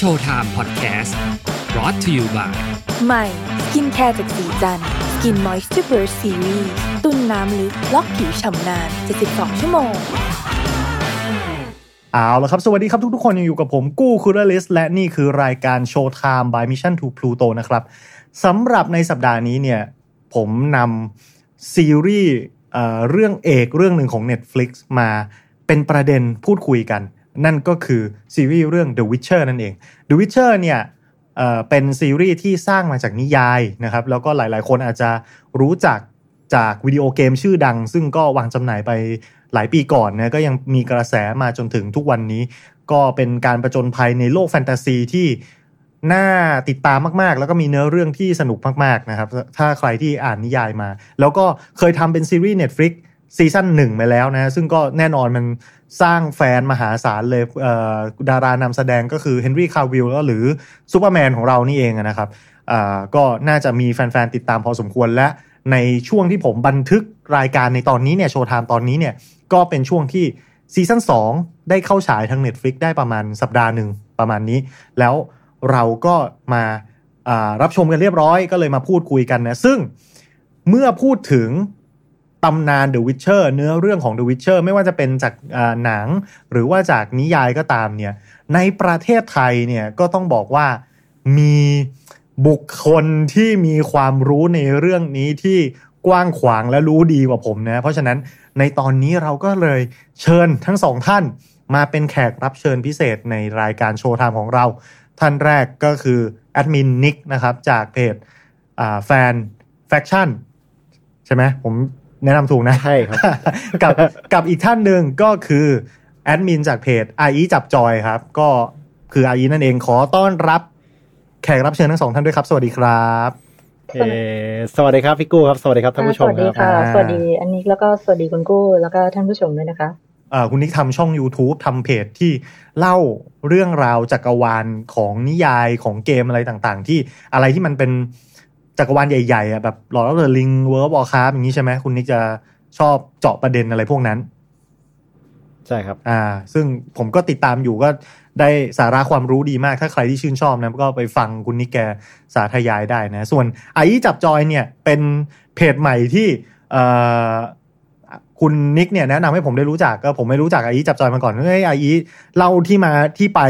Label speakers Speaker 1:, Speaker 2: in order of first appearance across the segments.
Speaker 1: Showtime Podcast brought to you by
Speaker 2: ใหม่สกินแคร์จากศรีจันทร์ Skin Moisture Burst Series ตุนน้ำลึกล็อกผิวฉ่ำนาน 72 ชั่วโมง
Speaker 3: เอาละครับ สวัสดีครับทุกทุกๆคนยังอยู่กับผมกู้คูรลิสและนี่คือรายการ Showtime by Mission to Pluto นะครับสำหรับในสัปดาห์นี้เนี่ย ผมนำซีรีส์เอ่อเรื่องเอกเรื่องหนึ่งของ Netflix มาเป็นประเด็นพูดคุยกัน นั่นก็คือซีรีส์เรื่อง The Witcher นั่นเอง The Witcher เนี่ยเเป็นซีรีส์ที่สร้างมาจากนิยายนะครับ แล้วก็หลายๆ คนอาจจะรู้จักจากวิดีโอเกมชื่อดัง ซึ่งก็วางจำหน่ายไปหลายปีก่อนนะก็ยังมีกระแสมาจนถึงทุกวันนี้ ก็เป็นการประจนภัยในโลกแฟนตาซีที่น่าติดตามมากๆ แล้วก็มีเนื้อเรื่องที่สนุกมากๆนะครับ ถ้าใครที่อ่านนิยายมา แล้วก็เคยทำเป็นซีรีส์ Netflix ซีซั่นหนึ่งไปแล้วนะ ซึ่งก็แน่นอนมัน สร้างแฟนมหาศาลเลยดารานำแสดงก็คือเฮนรี่คาวิลหรือซูเปอร์แมนของเรานี่เองนะครับก็น่าจะมีแฟนๆ ติดตามพอสมควรและในช่วงที่ผมบันทึกรายการในตอนนี้เนี่ย Showtime ตอนนี้เนี่ยก็เป็นช่วงที่ซีซั่น2 ได้เข้าฉายทาง Netflix ได้ประมาณสัปดาห์หนึ่งประมาณนี้ แล้วเราก็มาารับชมกันเรียบร้อยก็เลยมาพูดคุยกันนะ ซึ่งเมื่อพูดถึง ตำนาน The Witcher เนื้อเรื่องของ The Witcher ไม่ว่าจะเป็นจากหนัง หรือว่าจากนิยายก็ตามเนี่ยในประเทศไทยเนี่ยก็ต้องบอกว่ามีบุคคลที่มีความรู้ในเรื่องนี้ที่กว้างขวางและรู้ดีกว่าผมนะเพราะฉะนั้นในตอนนี้เราก็เลยเชิญทั้งสองท่านมาเป็นแขกรับเชิญพิเศษในรายการโชว์ไทม์ของเรา ท่านแรกก็คือแอดมินนิกนะครับจากเพจแฟนแฟคชั่นใช่ไหมผม แนะนำถูกนะ
Speaker 4: ใช่ครับ
Speaker 3: กับกับอีกท่านหนึ่งก็คือแอดมินจากเพจไอจับจอยครับ ก็คือไอนั่นเองขอต้อนรับ แขกรับเชิญทั้งสองท่านด้วยครับ สวัสดีครับ
Speaker 4: เออสวัสดีครับพี่กู้ครับ สวัสดีครับท่านผู้ชม
Speaker 5: สวัสดีค
Speaker 4: รับ
Speaker 5: ค่ะ
Speaker 3: อ่า
Speaker 5: สวัสดีอันนี้แล้วก็สวัสดีคุณกู้แล้วก็ท่านผู้ชมด้วยนะคะ
Speaker 3: เอ่อคุณนิกทำช่อง YouTube ทำเพจที่เล่าเรื่องราวจักรวาลของนิยายของเกมอะไรต่างๆ ที่อะไรที่มันเป็น จักรวาลใหญ่ๆอะแบบ Lord of the Rings Warcraft อย่างนี้ใช่ไหมคุณนิกจะชอบเจาะประเด็นอะไรพวกนั้น
Speaker 4: ใช่ครับ
Speaker 3: อ่า ซึ่งผมก็ติดตามอยู่ก็ได้สาระความรู้ดีมาก ถ้าใครที่ชื่นชอบนะก็ไปฟังคุณนิกแกสาธยายได้นะ ส่วนไอจับจอยเนี่ยเป็นเพจใหม่ที่เอ่อคุณนิกเนี่ยแนะนำให้ผมได้รู้จักก็ผมไม่รู้จักไอจับจอยมาก่อนเฮ้ยไอเล่าที่มาที่ไป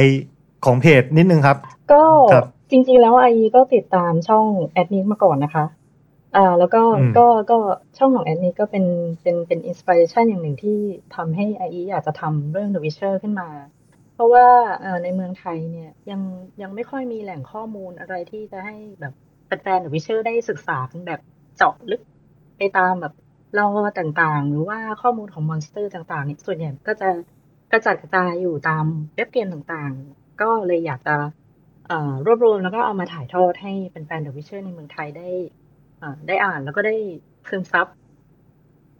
Speaker 3: ของเพจนิดนึงครับ
Speaker 5: ก็
Speaker 3: ครับ
Speaker 5: จริง ๆ แล้วไอก็ติดตามช่องแอดนิกมาก่อนนะคะ อ่า แล้วก็
Speaker 3: อืม
Speaker 5: ก็ก็ช่องของแอดนิกก็เป็นเป็นเป็น inspiration อย่างหนึ่งที่ทำให้ไออยากจะทำเรื่อง The Witcher ขึ้นมา เพราะว่าเอ่อในเมืองไทยเนี่ยยังยังไม่ค่อยมีแหล่งข้อมูลอะไรที่จะให้แบบแฟนๆ The Witcher ได้ศึกษากันแบบเจาะลึกไปตามแบบ lore ต่างๆ หรือว่าข้อมูลของ monster ต่างๆเนี่ยส่วนใหญ่ก็จะกระจัดกระจายอยู่ตามเว็บเกมต่างๆ ก็เลยอยากจะเอ่อ รวบรวมแล้วก็เอามาถ่ายทอดให้แฟนๆ The Witcher ในเมืองไทยได้เอ่อได้อ่านแล้วก็ได้ซึมซับ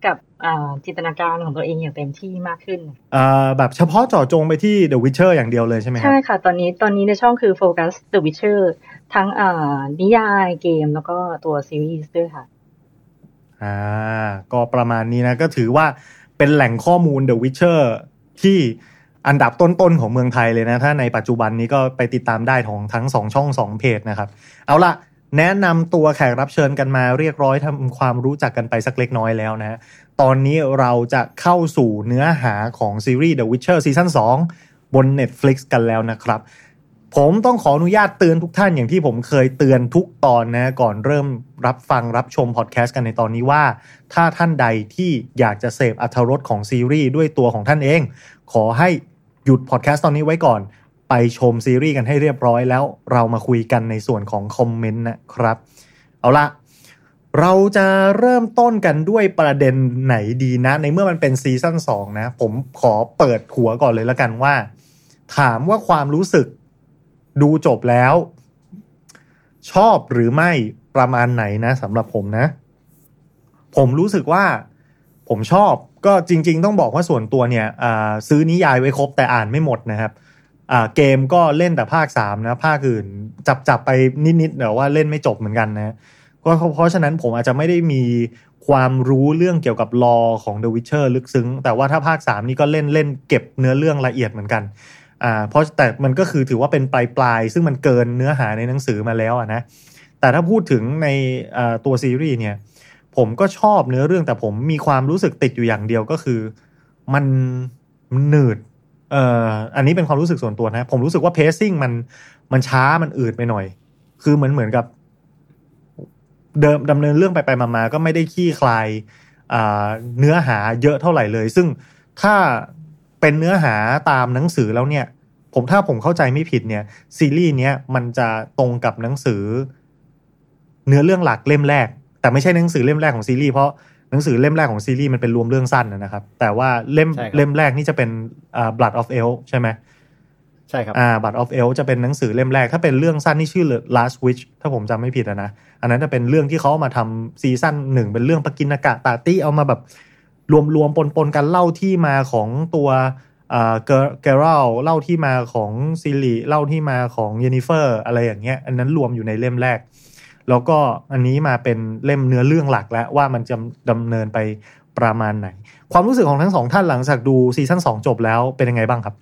Speaker 5: กับอ่าจินตนาการของตัวเองอย่างเต็มที่มากขึ้น
Speaker 3: เอ่อแบบเฉพาะเจาะจงไปที่ The Witcher อย่างเดียวเลยใช่ไหมครั
Speaker 5: ใช่
Speaker 3: บ
Speaker 5: ค่ะ ตอนนี้ตอนนี้ในช่องคือโฟกัส The Witcher ทั้งอ่านิยายเกมแล้วก็ตัวซีรีส์ด้วยค่ะ
Speaker 3: อ่า ก็ประมาณนี้นะ ก็ถือว่าเป็นแหล่งข้อมูล The Witcher ที่ อันดับต้นๆของเมืองไทยเลยนะ ถ้าในปัจจุบันนี้ก็ไปติดตามได้ของทั้งสองช่องสองเพจนะครับ เอาละแนะนำตัวแขกรับเชิญกันมาเรียกร้อยทำความรู้จักกันไปสักเล็กน้อยแล้วนะตอนนี้เราจะเข้าสู่เนื้อหาของซีรีส์ The Witcher ซีซั่น2บน Netflix กันแล้วนะครับ ผมต้องขออนุญาตเตือนทุกท่านอย่างที่ผมเคยเตือนทุกตอนนะก่อนเริ่มรับฟังรับชมพอดแคสต์กันในตอนนี้ว่า ถ้าท่านใดที่อยากจะเสพอรรถรสของซีรีส์ด้วยตัวของท่านเอง ขอให้หยุดพอดแคสต์ตอนนี้ไว้ก่อน ไปชมซีรีส์กันให้เรียบร้อยแล้ว เรามาคุยกันในส่วนของคอมเมนต์นะครับ เอาละเราจะเริ่มต้นกันด้วยประเด็นไหนดีนะ ในเมื่อมันเป็นซีซั่น2นะ ผมขอเปิดหัวก่อนเลยละกันว่า ถามว่าความรู้สึกดูจบแล้ว ชอบหรือไม่ประมาณไหนนะสำหรับผมนะ ผมรู้สึกว่าผมชอบ ก็จริง ๆ ต้องบอกว่าส่วนตัวเนี่ยซื้อนิยายไว้ครบแต่อ่านไม่หมดนะครับเกมก็เล่นแต่ภาคสามนะภาคอื่นจับจับไปนิดๆแต่ว่าเล่นไม่จบเหมือนกันนะก็เพราะฉะนั้นผมอาจจะไม่ได้มีความรู้เรื่องเกี่ยวกับลอของ The Witcher ลึกซึ้ง แต่ว่าถ้าภาค 3 นี่ก็เล่นเล่นเก็บเนื้อเรื่องละเอียดเหมือนกันอ่าเพราะแต่มันก็คือถือว่าเป็นปลายปลายๆซึ่งมันเกินเนื้อหาในหนังสือมาแล้วนะแต่ถ้าพูดถึงในตัวซีรีส์เนี่ย ผมก็ชอบเนื้อเรื่องแต่ผมมีความรู้สึกติดอยู่อย่างเดียวก็คือ มันหนืดเอ่ออันนี้เป็นความรู้สึกส่วนตัวนะ ผมรู้สึกว่าเพซซิ่งมันมันช้ามันอืดไปหน่อย คือเหมือนเหมือนกับ เดิมดำเนินเรื่องไปไปมาๆก็ไม่ได้ขี้คลายเนื้อหาเยอะเท่าไหร่เลย ซึ่งถ้าเป็นเนื้อหาตามหนังสือแล้วเนี่ย ผมถ้าผมเข้าใจไม่ผิดเนี่ย ซีรีส์เนี้ยมันจะตรงกับหนังสือ เนื้อเรื่องหลักเล่มแรก แต่ไม่ใช่หนังสือเล่มแรกของซีรีส์เพราะหนังสือเล่มแรกของซีรีส์มันเป็นรวมเรื่องสั้นนะนะครับ แต่ว่าเล่ม
Speaker 4: ใช่ครับ
Speaker 3: เล่มแรกนี่จะเป็นอ่า Blood of Elf ใช่ไหม
Speaker 4: ใช่ครับ
Speaker 3: อ่า Blood of Elf จะเป็นหนังสือเล่มแรก ถ้าเป็นเรื่องสั้นที่ชื่อ Last Wish ถ้าผมจำไม่ผิดอะนะ อันนั้นจะเป็นเรื่องที่เขาเอามาทำซีซั่นหนึ่งเป็นเรื่องปกิณกะตาตี้เอามาแบบรวมรวมปนปนๆกันเล่าที่มาของตัวอ่าเกเกรอลท์เล่าที่มาของซิริเล่าที่มาของเยนิเฟอร์อะไรอย่างเงี้ย อันนั้นรวมอยู่ในเล่มแรก แล้วก็อันนี้มาเป็นเล่มเนื้อเรื่องหลักแล้วว่ามันจะดำเนินไปประมาณไหน ความรู้สึกของทั้งสองท่านหลังจากดูซีซั่นสองจบแล้วเป็นยังไงบ้างครับ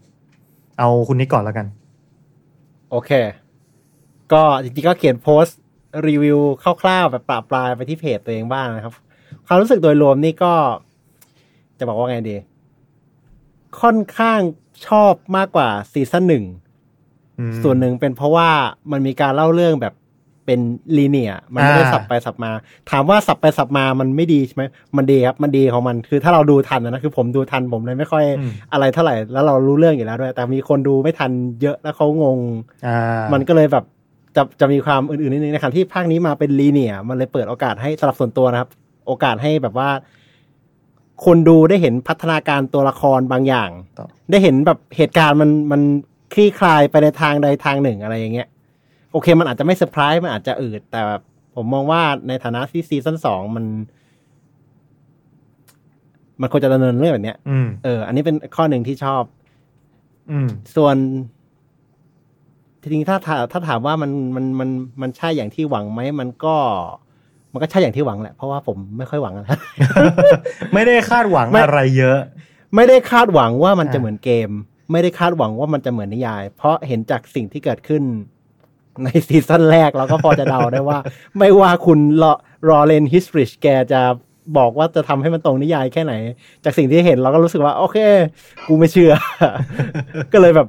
Speaker 3: เอาคุณนิกก่อนแล้วกัน
Speaker 4: โอเค ก็จริงๆก็เขียนโพสต์รีวิวคร่าวๆแบบปราบปลายไปที่เพจตัวเองบ้างนะครับ ความรู้สึกโดยรวมนี่ก็ จะบอกว่าไงดี ค่อนข้างชอบมากกว่าซีซั่นหนึ่ง
Speaker 3: อืม
Speaker 4: ส่วนหนึ่งเป็นเพราะว่ามันมีการเล่าเรื่องแบบ เป็นลีเนียมันไม่ได้
Speaker 3: อ่า
Speaker 4: สับไปสับมา ถามว่าสับไปสับมามันไม่ดีใช่ไหมมันดีครับ มันดีของมันคือถ้าเราดูทันนะคือผมดูทันผมเลยไม่ค่อย
Speaker 3: อืม
Speaker 4: อะไรเท่าไหร่ แล้วเรารู้เรื่องอยู่แล้วด้วย แต่มีคนดูไม่ทันเยอะแล้วเขางง
Speaker 3: อ่า
Speaker 4: มันก็เลยแบบจะจะมีความอื่นๆนิดนึงนะครับที่ภาคนี้มาเป็นลีเนียมันเลยเปิดโอกาสให้สำหรับส่วนตัวนะครับ โอกาสให้แบบว่า คนดูได้เห็นพัฒนาการตัวละครบางอย่าง
Speaker 3: ต่อ
Speaker 4: ได้เห็นแบบเหตุการณ์มันมันคลี่คลายไปในทางใดทางหนึ่งอะไรอย่างเงี้ย โอเคมันอาจจะไม่เซอร์ไพรส์มันอาจจะอืดแต่แบบผมมองว่าในฐานะที่ซีซั่นสองมัน มันควรจะดำเนินเรื่องแบบเนี้ย
Speaker 3: อืม
Speaker 4: เออ อันนี้เป็นข้อหนึ่งที่ชอบ
Speaker 3: อืม
Speaker 4: ส่วนทีนี้ถ้าถาถ้าถามว่ามันมันมันมันใช่อย่างที่หวังไหมมันก็ มันก็ใช่อย่างที่หวังแหละเพราะว่าผมไม่ค่อยหวังอะไร
Speaker 3: ไม่ได้คาดหวัง
Speaker 4: ไม่
Speaker 3: อะไรเยอะ
Speaker 4: ไม่ได้คาดหวังว่ามันจะ
Speaker 3: อ่า
Speaker 4: เหมือนเกม ไม่ได้คาดหวังว่ามันจะเหมือนนิยาย เพราะเห็นจากสิ่งที่เกิดขึ้น ในซีซั่นแรกเราก็พอจะเดาได้ว่า ไม่ว่าคุณรอ Lauren Hissrich แกจะบอกว่าจะทำให้มันตรงนิยายแค่ไหน จากสิ่งที่เห็นเราก็รู้สึกว่า โอเค กูไม่เชื่อ ก็เลยแบบ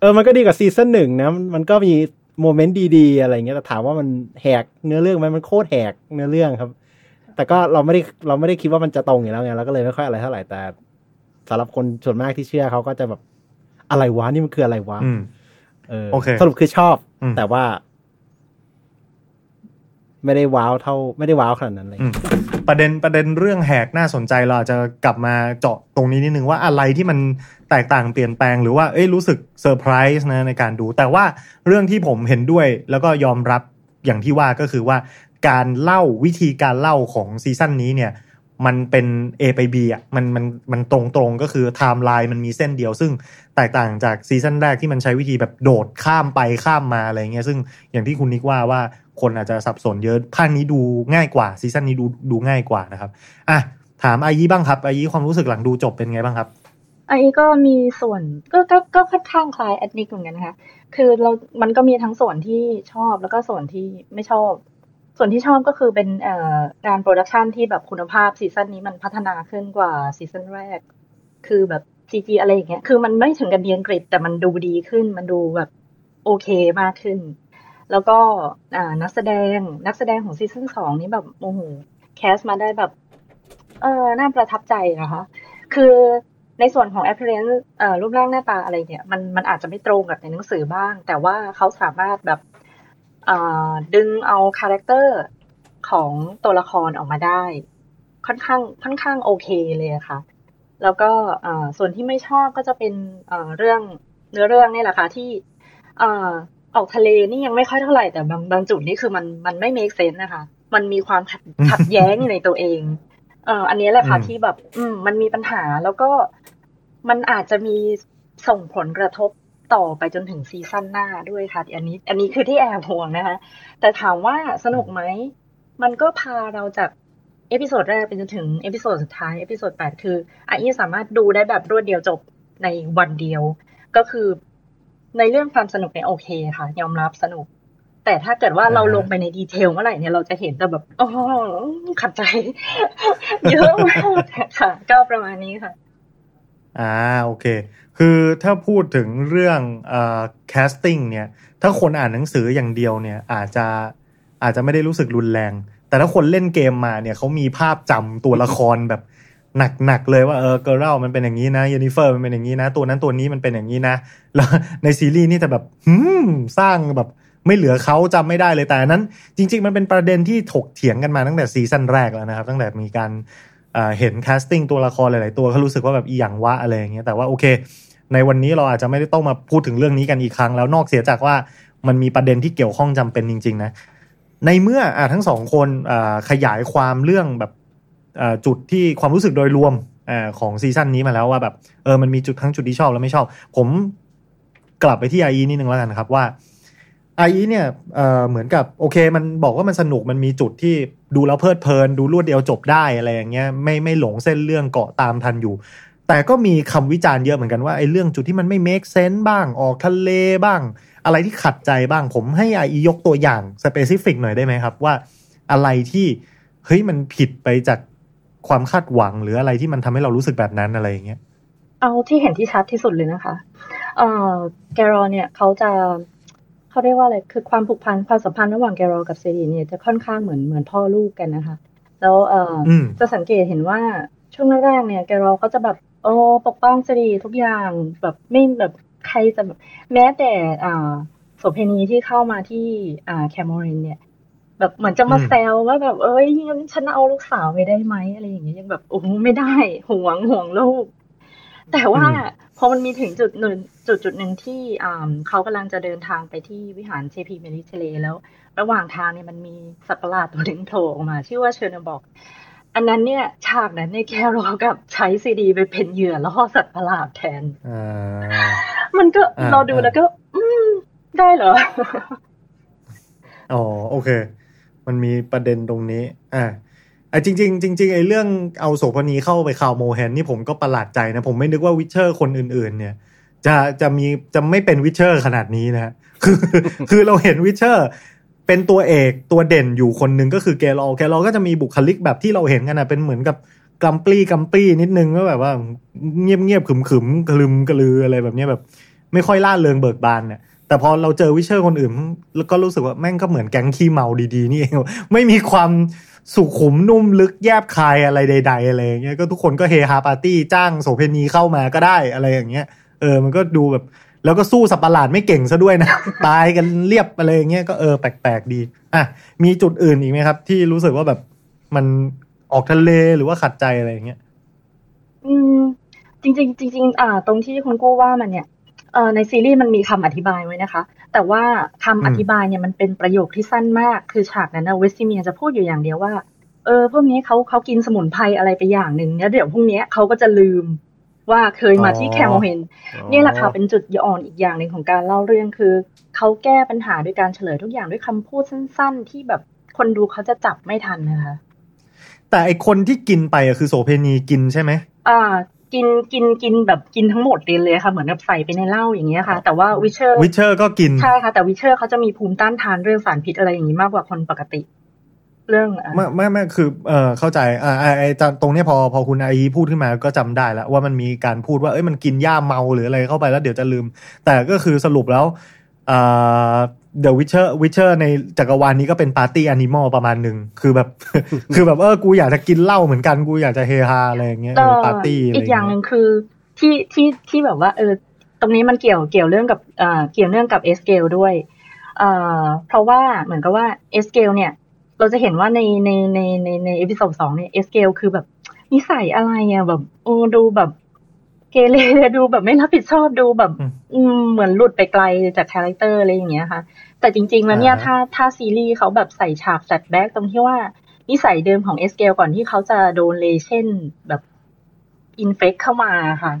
Speaker 4: เออมันก็ดีกว่าซีซั่นหนึ่งนะมันมันก็มี moment ดีๆ อะไรเงี้ยแต่ถามว่ามันแหกเนื้อเรื่องไหมมันโคตรแหกเนื้อเรื่องครับ แต่ก็เราไม่ได้เราไม่ได้คิดว่ามันจะตรงอยู่แล้วไงเราก็เลยไม่ค่อยอะไรเท่าไหร่แต่สำหรับคนส่วนมากที่เชื่อเขาก็จะแบบอะไรวะนี่มันคืออะไรวะ
Speaker 3: อืม
Speaker 4: เออ
Speaker 3: โอเค
Speaker 4: สรุปคือชอบ
Speaker 3: อืม
Speaker 4: แต่ว่า ไม่ได้ว้าวเท่า ไม่ได้ว้าวขนาดนั้นเลย
Speaker 3: อืมประเด็นประเด็นเรื่องแหกน่าสนใจเราอาจจะกลับมาเจาะตรงนี้นิดนึงว่าอะไรที่มันแตกต่างเปลี่ยนแปลงหรือว่าเอ้ยรู้สึกเซอร์ไพรส์นะในการดู แต่ว่าเรื่องที่ผมเห็นด้วย แล้วก็ยอมรับอย่างที่ว่าก็คือว่าการเล่าวิธีการเล่าของซีซั่นนี้เนี่ย มันเป็น A ไป B อะมันมันมันตรงตรงก็คือไทม์ไลน์มันมีเส้นเดียว ซึ่งแตกต่างจากซีซั่นแรกที่มันใช้วิธีแบบโดดข้ามไปข้ามมาอะไรเงี้ยซึ่งอย่างที่คุณนิกว่าว่าคนอาจจะสับสนเยอะภาคนี้ดูง่ายกว่าซีซั่นนี้ดูดูง่ายกว่านะครับอะถามอายีบ้างครับอายีความรู้สึกหลังดูจบเป็นไงบ้างครับ
Speaker 5: อันนี้ก็มีส่วนก็ก็ก็ค่อนข้างคล้ายแอดนิกเหมือนกันนะคะ คือเรา มันก็มีทั้งส่วนที่ชอบแล้วก็ส่วนที่ไม่ชอบ ส่วนที่ชอบก็คือเป็นเอ่อการ production ที่แบบคุณภาพซีซั่นนี้มันพัฒนาขึ้นกว่าซีซั่นแรก คือแบบ CG อะไรอย่างเงี้ย คือมันไม่ถึงกับดีอลังการแต่มันดูดีขึ้น มันดูแบบโอเคมากขึ้น แล้วก็นักแสดงนักแสดงของซีซั่นสองนี่แบบโอ้โห cast มาได้แบบ เออน่าประทับใจนะคะ คือในส่วนของ appearance เอ่อรูปร่างหน้าตาอะไรเนี่ย มันมันอาจจะไม่ตรงกับในหนังสือบ้าง แต่ว่าเขาสามารถแบบ ดึงเอา character ของตัวละครออกมาได้ ค่อนข้างค่อนข้างโอเคเลยอะค่ะ แล้วก็อ่าส่วนที่ไม่ชอบก็จะเป็นอ่าเรื่องเนื้อเรื่องนี่แหละค่ะที่อ่าออกทะเลนี่ยังไม่ค่อยเท่าไหร่แต่บางบางจุดนี่คือมันมันไม่ make sense นะคะ มันมีความขัดขัดแย้งอยู่ในตัวเองเอ่ออันนี้แหละค่ะ
Speaker 3: อืม
Speaker 5: ที่แบบ อืม มันมีปัญหาแล้วก็มันอาจจะมีส่งผลกระทบ ต่อไปจนถึงซีซั่นหน้าด้วยค่ะ อันนี้ อันนี้คือที่แอบห่วงนะคะ แต่ถามว่าสนุกไหม มันก็พาเราจาก episode แรกไปจนถึง episode สุดท้าย episode แปดคือไออีสามารถดูได้แบบรวดเดียวจบในวันเดียว ก็คือในเรื่องความสนุกเนี่ยโอเคค่ะ ยอมรับสนุก แต่ถ้าเกิดว่าเราลงไปใน detail เมื่อไหร่เนี่ยเราจะเห็นแต่แบบอ๋อขัดใจ เยอะมากค่ะก็ประมาณนี้ค่ะ
Speaker 3: อ่าโอเค คือถ้าพูดถึงเรื่องเอ่อ casting เนี่ยถ้าคนอ่านหนังสืออย่างเดียวเนี่ยอาจจะอาจจะไม่ได้รู้สึกรุนแรง แต่ถ้าคนเล่นเกมมาเนี่ยเขามีภาพจำตัวละครแบบหนักๆเลยว่าเออ Geralt มันเป็นอย่างนี้นะ Yennefer มันเป็นอย่างนี้นะ ตัวนั้นตัวนี้มันเป็นอย่างนี้นะแล้วในซีรีส์นี่จะแบบหืมสร้างแบบไม่เหลือเขาจำไม่ได้เลยแต่นั้น จริง ๆ มันเป็นประเด็นที่ถกเถียงกันมาตั้งแต่ซีซั่นแรกแล้วนะครับ ตั้งแต่มีการ เห็น casting ตัวละครหลาย ๆ ตัวเขารู้สึกว่าแบบอีหยังวะอะไรอย่างเงี้ยแต่ว่าโอเค ในวันนี้เราอาจจะไม่ได้ต้องมาพูดถึงเรื่องนี้กันอีกครั้ง แล้วนอกเสียจากว่ามันมีประเด็นที่เกี่ยวข้องจำเป็นจริง ๆ นะ ในเมื่อทั้งสองคนขยายความเรื่องแบบจุดที่ความรู้สึกโดยรวมอของซีซั่นนี้มาแล้วว่าแบบเออมันมีจุดทั้งจุดที่ชอบและไม่ชอบ ผมกลับไปที่ไออีนิดนึงแล้วกันครับว่าไอีเนี่ยเเหมือนกับโอเค มันบอกว่ามันสนุกมันมีจุดที่ ดูแล้วเพลิดเพลิน ดูรวดเดียวจบได้อะไรอย่างเงี้ยไม่ไม่หลงเส้นเรื่องเกาะตามทันอยู่ แต่ก็มีคำวิจารณ์เยอะเหมือนกันว่าไอ้เรื่องจุดที่มันไม่ make sense บ้างออกทะเลบ้าง อะไรที่ขัดใจบ้างผมให้ไอยกตัวอย่าง specific หน่อยได้ไหมครับว่าอะไรที่เฮ้ยมันผิดไปจากความคาดหวังหรืออะไรที่มันทำให้เรารู้สึกแบบนั้นอะไรอย่างเงี้ย
Speaker 5: เอาที่เห็นที่ชัดที่สุดเลยนะคะ เอ่อแกรอลเนี่ยเขาจะ เขาเรียกว่าอะไรคือความผูกพันความสัมพันธ์ระหว่างแกรอลกับเซรีเนี่ยจะค่อนข้างเหมือนเหมือนพ่อลูกกันนะคะ แล้วเอ่ออ
Speaker 3: ม
Speaker 5: จะสังเกตเห็นว่าช่วงแรกๆเนี่ยแกรอลเขาจะแบบโอ้ปกป้องเซรีทุกอย่างแบบไม่แบบใครจะแบบแม้แต่อ่าโสเพณีที่เข้ามาที่อ่า Kaer Morhen เนี่ยแบบเหมือนจะมา
Speaker 3: อืม
Speaker 5: แซวว่าแบบเอ้ยงั้นฉันเอาลูกสาวไปได้ไหมอะไรอย่างเงี้ยยังแบบโอ้โหไม่ได้ห่วงห่วงลูก แต่ว่า พอมันมีถึงจุดหนึ่งจุดจุดหนึ่งที่อ่าเขากำลังจะเดินทางไปที่วิหารเทพี Melitele แล้ว ระหว่างทางเนี่ยมันมีสัตว์ประหลาดตัวหนึ่งโผล่ออกมา ชื่อว่า Chernobog อันนั้นเนี่ยฉากนั้นเนี่ย Geralt กลับใช้ Ciri ไปเป็นเหยื่อล่อสัตว์ประหลาดแทน
Speaker 3: อ่า
Speaker 5: มันก็
Speaker 3: อ่า
Speaker 5: เราดู
Speaker 3: อ่า
Speaker 5: แล้วก็ อืม ได้เหรอ
Speaker 3: อ๋อ โอเค มันมีประเด็นตรงนี้ อ่า ไอ้จริงๆจริงๆไอ้เรื่องเอาโสเภณีเข้าไป Kaer Morhen นี่ผมก็ประหลาดใจนะ ผมไม่นึกว่า Witcher คนอื่นๆ เนี่ยจะจะมีจะไม่เป็น Witcher ขนาดนี้นะคือคือเราเห็น Witcher เป็นตัวเอกตัวเด่นอยู่คนหนึ่งก็คือ Geralt Geralt ก็จะมีบุคลิกแบบที่เราเห็นกันนะเป็นเหมือนกับกัมปลี่กัมปลี่นิดนึงก็แบบว่าเงียบเงียบๆขึมขึมๆกลึมกระลืออะไรแบบนี้แบบ ไม่ค่อยล่าเริงเบิกบานเนี่ยแต่พอเราเจอวิเชอร์คนอื่น แล้วก็รู้สึกว่าแม่งก็เหมือนแก๊งขี้เมาดีๆนี่เองไม่มีความ สุขุมนุ่มลึกแยบคายอะไรใด ๆ อะไรอย่างเงี้ยก็ทุกคนก็เฮฮาปาร์ตี้จ้างโสเพณีเข้ามาก็ได้อะไรอย่างเงี้ยเออมันก็ดูแบบ แล้วก็สู้สัตว์ประหลาดไม่เก่งซะด้วยนะ ตายกันเรียบอะไรอย่างเงี้ยก็เออแปลกๆดีอะมีจุดอื่นอีกไหมครับ ที่รู้สึกว่าแบบมันออกทะเลหรือว่าขัดใจอะไรอย่างเงี้ย
Speaker 5: อืมจริงๆจริงๆอ่า ตรงที่คุณกู้ว่ามันเนี่ย เอ่อในซีรีส์มันมีคำอธิบายไว้นะคะ แต่ว่าคำอธิบายเนี่ยมันเป็นประโยคที่สั้นมาก คือฉากนั้นนะเวสติเมียจะพูดอยู่อย่างเดียวว่า เออพวกนี้เขาเขากินสมุนไพรอะไรไปอย่างหนึ่งเนี่ยเดี๋ยวพรุ่งนี้เขาก็จะลืมว่าเคยมาที่
Speaker 3: อ๋อ
Speaker 5: แคมเฮนเนี่ยแหละค่ะเป็นจุดอ่อนอีกอย่างหนึ่งของการเล่าเรื่องคือ เขาแก้ปัญหาด้วยการเฉลยทุกอย่างด้วยคำพูดสั้น ๆ ที่แบบคนดูเขาจะจับไม่ทันนะคะ
Speaker 3: แต่ไอคนที่กินไปอะคือโสเพณีกินใช่ไหม
Speaker 5: อ่า กินกินกินแบบกินทั้งหมดเลยเลยค่ะ เหมือนกับใส่ไปในเหล้าอย่างเงี้ยค่ะ แต่ว่า
Speaker 3: Witcher Witcher ก็กิน
Speaker 5: ใช่ค่ะ แต่ Witcher เขาจะมีภูมิต้านทานเรื่องสารพิษอะไรอย่างนี้มากกว่าคนปกติ เรื่องอะ
Speaker 3: ไม่ไม่ไม่คือเออเข้าใจอ่าไอไอตอนตรงเนี้ยพอพอคุณไอพูดขึ้นมาก็จำได้แล้วว่ามันมีการพูดว่าเอ้ยมันกินหญ้าเมาหรืออะไรเข้าไปแล้วเดี๋ยวจะลืม แต่ก็คือสรุปแล้ว อ่า The Witcher Witcher ในจักรวาลนี้ก็เป็น party animal ประมาณหนึ่งคือแบบ คือแบบเออกูอยากจะกินเหล้าเหมือนกันกูอยากจะเฮฮาอะไรอย่างเงี้ย
Speaker 5: เอ่อ
Speaker 3: ปาร์ตี้อะไร
Speaker 5: อีกอย่างหนึ่งคือที่ที่ที่แบบว่าเออตรงนี้มันเกี่ยวเกี่ยวเรื่องกับอ่าเกี่ยวเนื่องกับ Eskel ด้วยอ่าเพราะว่าเหมือนกับว่า Eskel เนี่ย เราจะเห็นว่าในในในในใน episode สองเนี่ย Eskel คือแบบนิสัยอะไรอะแบบโอ้ดูแบบ เกเรดูแบบไม่รับผิดชอบดูแบบ
Speaker 3: อืม
Speaker 5: อืมเหมือนหลุดไปไกลจาก character อะไรอย่างเงี้ยค่ะ แต่จริงๆแล้วเนี่ย
Speaker 3: อ่าฮะ
Speaker 5: ถ้าถ้าซีรีส์เขาแบบใส่ฉาก flashback ตรงที่ว่านิสัยเดิมของ Eskel ก่อนที่เขาจะโดน Leshen แบบ infect เข้ามาค่ะ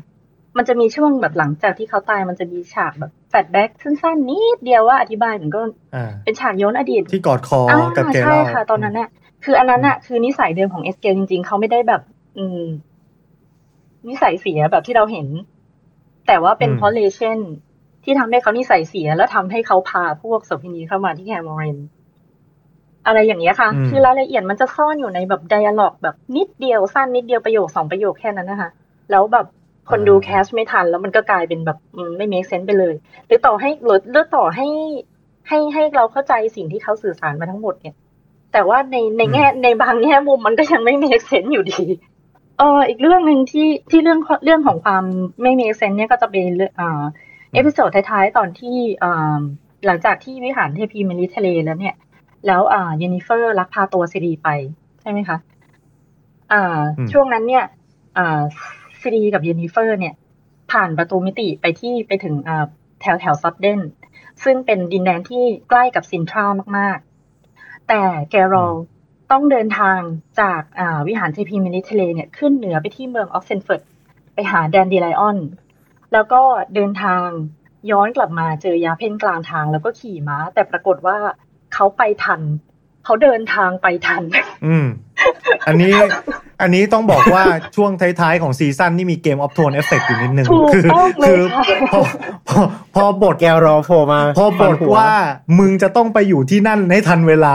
Speaker 5: มันจะมีช่วงแบบหลังจากที่เขาตายมันจะมีฉากแบบ flashback สั้นๆนิดเดียวว่าอธิบายเหมือนก็
Speaker 3: อ่า
Speaker 5: เป็นฉากย้อนอดีต
Speaker 3: ที่กอดคอ
Speaker 5: อ่า
Speaker 3: กับ Geralt
Speaker 5: ใช่
Speaker 3: เล่า
Speaker 5: ค่ะ ตอนนั้นน่ะคืออันนั้นน่ะคือนิสัยเดิมของ Eskel จริง ๆเขาไม่ได้แบบ อืม นิสัยเสียแบบที่เราเห็น แต่ว่าเป็นเพราะ Leshen ที่ทำให้เขานิสัยเสีย แล้วทำให้เขาพาพวกโสเภณีเข้ามาที่ Kaer Morhen อะไรอย่างเงี้ยค่ะ
Speaker 3: อืม
Speaker 5: คือรายละเอียดมันจะซ่อนอยู่ในแบบ dialogue แบบนิดเดียวสั้นนิดเดียวประโยคสองประโยคแค่นั้นนะคะ แล้วแบบคนดู catch ไม่ทัน แล้วมันก็กลายเป็นแบบอืมไม่ make sense ไปเลยหรือต่อให้หรือหรือต่อให้ให้ให้เราเข้าใจสิ่งที่เขาสื่อสารมาทั้งหมดเนี่ย แต่ว่าในในแง่ในบางแง่มุมมันก็ยังไม่ make sense อยู่ดี เอออีกเรื่องหนึ่งที่ที่เรื่องเรื่องของความไม่ make sense เนี่ยก็จะเป็นเรื่องอ่า episode ท้ายๆตอนที่อ่าหลังจากที่วิหารเทพี Melitele แล้วเนี่ย แล้วอ่า Yennefer ลักพาตัว Ciri ไปใช่ไหมคะอ่า
Speaker 3: อืม
Speaker 5: ช่วงนั้นเนี่ยอ่า Ciri กับ Yennefer เนี่ย ผ่านประตูมิติไปที่ไปถึงอ่าแถวแถว Soddenซึ่งเป็นดินแดนที่ใกล้กับ Cintra มากๆ แต่ Geralt ต้องเดินทางจากอ่าวิหารเทพี Melitele เนี่ยขึ้นเหนือไปที่เมือง Oxenfurt ไปหาแดนดีไลออน แล้วก็เดินทางย้อนกลับมาเจอ Yarpen กลางทางแล้วก็ขี่ม้า แต่ปรากฏว่าเขาไปทัน เขาเดินทางไปทัน
Speaker 3: อืม อันนี้อันนี้ต้องบอกว่าช่วงท้ายๆ ของซีซั่นนี่มี Game of Thrones effect อยู่นิดนึง
Speaker 5: ถูก
Speaker 3: คื
Speaker 5: ต้องเลย
Speaker 3: คือ
Speaker 5: ค่ะ
Speaker 3: พอพอพอบท
Speaker 4: Geralt โผล่มา
Speaker 3: พอบทว่ามึงจะต้องไปอยู่ที่นั่นให้ทันเวลา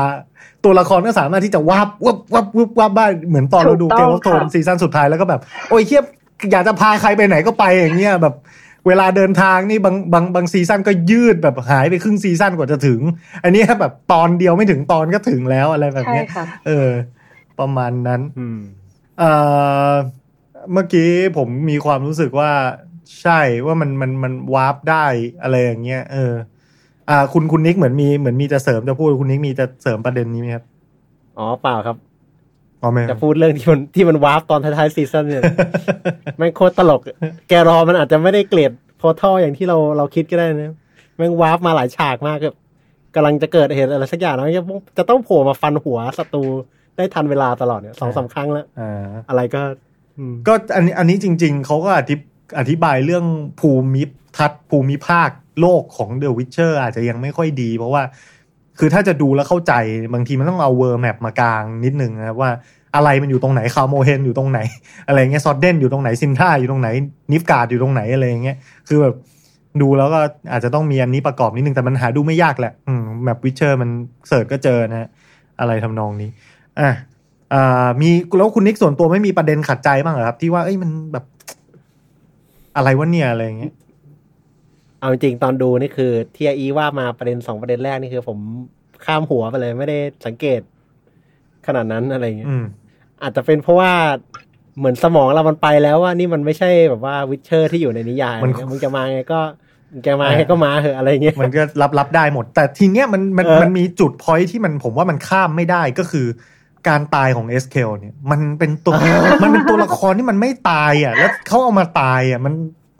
Speaker 3: ตัวละครก็สามารถที่จะวับวับวับวับวับบ้านเหมือนตอนเราดู
Speaker 5: ถูก
Speaker 3: เก
Speaker 5: ต้
Speaker 3: ม
Speaker 5: อง
Speaker 3: ออฟโทน
Speaker 5: ค่ะ
Speaker 3: ซีซั่นสุดท้ายแล้วก็แบบ โอ้ยเทียบอยากจะพาใครไปไหนก็ไปอย่างเงี้ยแบบเวลาเดินทางนี่บางบางบางซีซั่นก็ยืดแบบหายไปครึ่งซีซั่นกว่าจะถึง อันนี้แบบตอนเดียวไม่ถึงตอนก็ถึงแล้วอะไรแบบ
Speaker 5: ใช่
Speaker 3: เนี้ย
Speaker 5: ค่ะ
Speaker 3: เออ ประมาณนั้น
Speaker 4: อืม
Speaker 3: เอ่อเมื่อกี้ผมมีความรู้สึกว่าใช่ว่ามันมันมัน warp ได้อะไรอย่างเงี้ยเออ อ่า คุณคุณนิกเหมือนมีเหมือนมีจะเสริมจะพูดคุณนิกมีจะเสริมประเด็นนี้ไหมครับ
Speaker 4: อ๋อเปล่าครับ
Speaker 3: อ๋อไม่
Speaker 4: จะพูดเรื่องที่มันที่มัน warp ตอนท้ายๆ season เนี่ยแม่งโคตรตลก เกรอลท์มันอาจจะไม่ได้เกลียด portal ออย่างที่เราเราคิดก็ได้นะแม่ง warp มาหลายฉากมากแบบกำลังจะเกิดเหตุอะไรสักอย่างแล้วจะจะต้องโผล่มาฟันหัวศัตรูได้ทันเวลาตลอดเนี่ยสองสามครั้งแล้ว
Speaker 3: อ่า
Speaker 4: อะไรก็อืม
Speaker 3: ก็อันนี้อันนี้จริง ๆเขาก็อธิบอธิบายเรื่องภูมิทัศน์ภูมิภาค โลกของเดอะวิ t เชอร์อาจจะยังไม่ค่อยดี เพราะว่า คือถ้าจะดูแล้วเข้าใจบางทีมันต้องเอา world map มากลางนิดนึงนะว่าอะไรมันอยู่ตรงไหนแคร์มอร์เฮนอยู่ตรงไหน อะไรเงี้ยซอดเดนอยู่ตรงไหนซินทราอยู่ตรงไหน นิฟการ์ดอยู่ตรงไหนอะไรเงี้ยคือแบบดูแล้วก็อาจจะต้องมีอันนี้ประกอบนิดนึงแต่มันหาดูไม่ยากแหละอืม map Witcher มัน search ก็เจอนะฮะอะไรทำนองนี้อะอ่ามีแล้วคุณนิกส่วนตัวไม่มีประเด็นขัดใจบ้างเหรอครับ ที่ว่าเอ้ยมันแบบ อะไรวะเนี่ยอะไรเงี้ย
Speaker 4: เอาจริงๆตอนดูนี่คือที่อีว่ามาประเด็นสองประเด็นแรกนี่คือ ผมข้ามหัวไปเลย ไม่ได้สังเกต ขนาดนั้นอะไรเงี้ย
Speaker 3: อืม
Speaker 4: อาจจะเป็นเพราะว่าเหมือนสมองเรามันไปแล้วว่านี่มันไม่ใช่แบบว่า Witcher ที่อยู่ในนิยาย
Speaker 3: มัน
Speaker 4: มึงจะมาไงก็มึงจะมาไงก็มาเหอะอะไรเงี้ย
Speaker 3: มันก็รับรับได้หมด แต่ทีเนี้ยมันมัน
Speaker 4: เออ
Speaker 3: มันมีจุดพอยที่มันผมว่ามันข้ามไม่ได้ก็คือ การตายของเอสเคลเนี่ย มันเป็นตัวมันเป็นตัวละครที่มันไม่ตายอะ แล้วเขาเอามาตายอะ มัน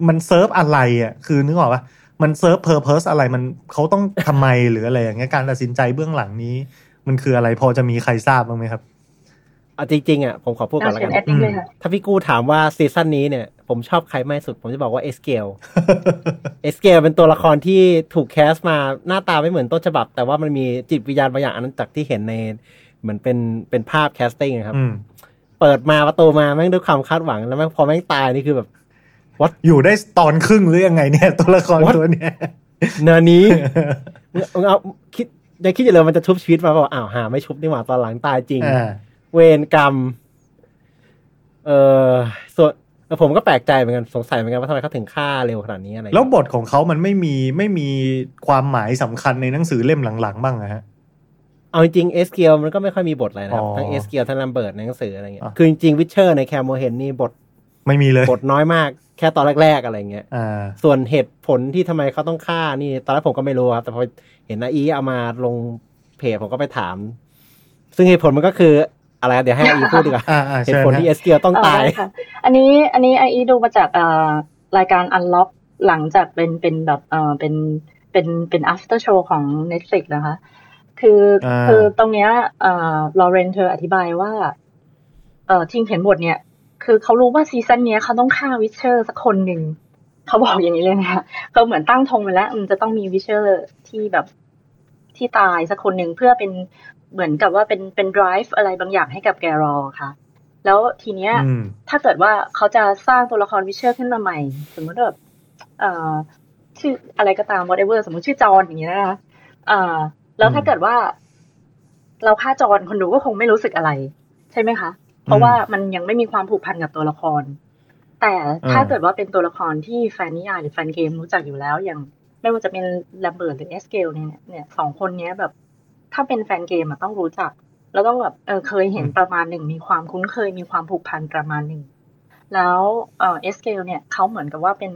Speaker 3: มันเซิร์ฟอะไรอะคือนึกออกปะมัน serve purpose อะไรมันเขาต้องทำไมหรืออะไรอย่างเงี้ยการตัดสินใจเบื้องหลังนี้ มันคืออะไรพอจะมีใครทราบบ้างไหมครับ
Speaker 4: เอาจริงๆอะผมขอพูดก่อน
Speaker 5: น่า
Speaker 4: แล้ว
Speaker 5: เชิ
Speaker 4: กั
Speaker 5: ญ
Speaker 4: น
Speaker 5: แอดดิ้งเลยค่ะ
Speaker 4: ถ้าพี่กู้ถามว่า season นี้เนี่ย ผมชอบใครมากที่สุด ผมจะบอกว่าเอสเคลเอสเคลเป็นตัวละครที่ถูก cast มาหน้าตาไม่เหมือนต้นฉบับ แต่ว่ามันมีจิตวิญญาณบางอย่างอันนั้นจากที่เห็นในเหมือนเป็นเป็นภาพ casting อะครับ
Speaker 3: อืม
Speaker 4: เปิดมาประตูมาแม่งด้วยความคาดหวังแล้วแม่งพอแม่งตายนี่คือแบบ
Speaker 3: อยู่ได้ตอนครึ่งหรือยังไงเนี่ยตัวละคร
Speaker 4: What?
Speaker 3: ตัวเนี้ย
Speaker 4: เนื้อนี้มึงเอาคิดยังคิดอยู่เลยมันจะชุบชีวิตมาบอกอ้าวหาไม่ชุบนี่หว่าตอนหลังตายจริง
Speaker 3: อ่า
Speaker 4: เวรกรรม เออส่วนเออผมก็แปลกใจเหมือนกันสงสัยเหมือนกันว่าทำไมเขาถึงฆ่าเร็วขนาดนี้อะไรอย่าง
Speaker 3: แล้ว
Speaker 4: เงี้ย
Speaker 3: บทของเขามันไม่มีไม่มีความหมายสำคัญในหนังสือเล่มหลังๆ บ้างนะฮะ
Speaker 4: เอาจริงเอสเคลมันก็ไม่ค่อยมีบทอะไรนะครับ
Speaker 3: อ๋อ
Speaker 4: ทั้งเอสเคลทั้งแลมเบิร์ตในหนังสืออะไรเงี้ย
Speaker 3: อะ
Speaker 4: คือจริง Witcher ในแคร์มอร์เฮนนี่บท
Speaker 3: ไม่มีเลย
Speaker 4: บทน้อยมากแค่ตอนแรก ๆ อะไรเงี้ย
Speaker 3: อ่า
Speaker 4: ส่วนเหตุผลที่ทำไมเขาต้องฆ่านี่ ตอนแรกผมก็ไม่รู้ครับ แต่พอเห็นน้าอีเอามาลงเพจผมก็ไปถาม ซึ่งเหตุผลมันก็คืออะไรครับเดี๋ยวให้น้าอีพูดดีกว่า
Speaker 3: อ่าอ่า
Speaker 4: เชิญฮะ
Speaker 3: เห
Speaker 4: ตุผลที่เอสเคลต้องตาย
Speaker 5: เออได้ค่ะอันนี้อันนี้ไออีดูมาจากอ่ารายการ Unlock หลังจากเป็นเป็นแบบเออเป็นเป็นเป็น after show ของ Netflix นะคะ คืออาคือตรงเนี้ยเอ่อลอเรนเธออธิบายว่าเอ่อทีมเขียนบทเนี่ย คือเขารู้ว่า season เนี้ยเขาต้องฆ่า Witcher สักคนหนึ่งเขาบอกอย่างนี้เลยนะคะเขาเหมือนตั้งธงไปแล้ว มันจะต้องมี Witcher ที่แบบที่ตายสักคนหนึ่งเพื่อเป็นเหมือนกับว่าเป็นเป็น drive อะไรบางอย่างให้กับแกรอค่ะ แล้วทีเนี้ย
Speaker 3: อืม
Speaker 5: ถ้าเกิดว่าเขาจะสร้างตัวละครวิเชอร์ขึ้นมาใหม่ สมมติว่าแบบเอ่อชื่ออะไรก็ตาม whatever สมมติชื่อจอนอย่างเงี้ยนะคะอ่าแล้วถ้าเกิดว่า เราฆ่าจอนคนดูก็คงไม่รู้สึกอะไร ใช่ไหมคะ เพราะว่ามันยังไม่มีความผูกพันกับตัวละคร แต่ถ้าเกิดว่าเป็นตัวละครที่แฟนนิยายหรือแฟนเกมรู้จักอยู่แล้ว อย่างไม่ว่าจะเป็นแลมเบิร์ตหรือเอสเคลเนี่ยเนี่ยสองคนเนี้ยแบบ ถ้าเป็นแฟนเกมอะต้องรู้จัก แล้วต้องแบบเออเคยเห็นประมาณหนึ่งมีความคุ้นเคยมีความผูกพันประมาณหนึ่งแล้วเออเอสเคลเนี่ยเขาเหมือนกับว่าเป็น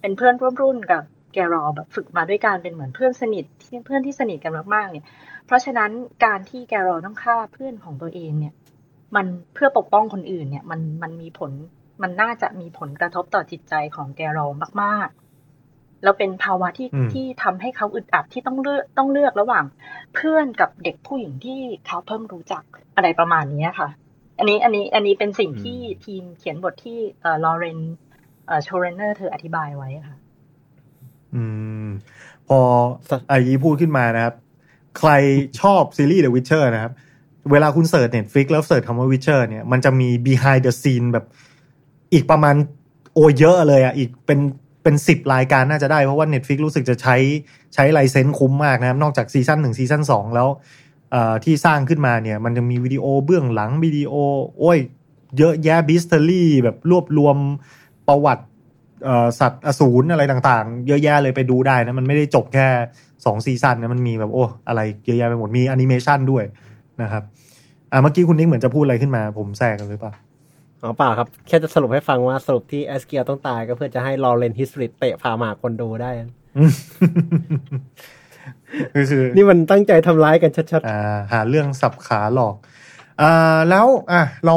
Speaker 5: เป็นเพื่อนร่วมรุ่นกับเกรอลท์แบบฝึกมาด้วยกันเป็นเหมือนเพื่อนสนิทที่เพื่อนที่สนิทกันมากๆเนี่ย เพราะฉะนั้นการที่เกรอลท์ต้องฆ่าเพื่อนของตัวเองเนี่ย มันเพื่อปกป้องคนอื่นเนี่ย มันมันมีผล มันน่าจะมีผลกระทบต่อจิตใจของแกรอมากๆ แล้วเป็นภาวะที่
Speaker 3: อืม
Speaker 5: ที่ทำให้เขาอึดอัดที่ต้องเลือกต้องเลือกระหว่าง เพื่อนกับเด็กผู้หญิงที่เขาเพิ่งรู้จักอะไรประมาณนี้ค่ะ อันนี้อันนี้อันนี้เป็นสิ่งที่ทีมเขียนบทที่เอ่อลอเรนเอ่อโชเรนเนอร์เธออธิบายไว้ค่ะ
Speaker 3: อืม พออายีพูดขึ้นมานะครับ ใครชอบซีรีส์ The Witcher นะครับ เวลาคุณเสิร์ช Netflix แล้ว search คำว่า Witcher เนี่ยมันจะมี behind the scene แบบอีกประมาณโอเยอะเลยอะ อีกเป็นเป็นสิบรายการน่าจะได้ เพราะว่า Netflix รู้สึกจะใช้ใช้ license คุ้มมากนะครับ นอกจาก season หนึ่ง season สองแล้วที่สร้างขึ้นมาเนี่ย มันจะมีวิดีโอเบื้องหลังวิดีโอ โอ้ย เยอะแยะ bestiary แบบรวบรวมประวัติสัตว์อสูรอะไรต่างๆ เยอะแยะเลยไปดูได้นะ มันไม่ได้จบแค่สอง season นะมันมีแบบโอ้อะไรเยอะแยะไปหมดมีแอนิเมชันด้วย นะครับ อ่าเมื่อกี้คุณนิกเหมือนจะพูดอะไรขึ้นมา ผมแทรกกันหรือเปล่า
Speaker 4: อ๋อเปล่าครับ แค่จะสรุปให้ฟังว่าสรุปที่เอสเคลต้องตายก็เพื่อจะให้ลอเรนฮิสริตเตะผ่าหมากคนดูได้
Speaker 3: คือคือ
Speaker 4: นี่มันตั้งใจทำร้ายกันชัด
Speaker 3: อ่าหาเรื่องสับขาหลอกอ่าแล้วอะเรา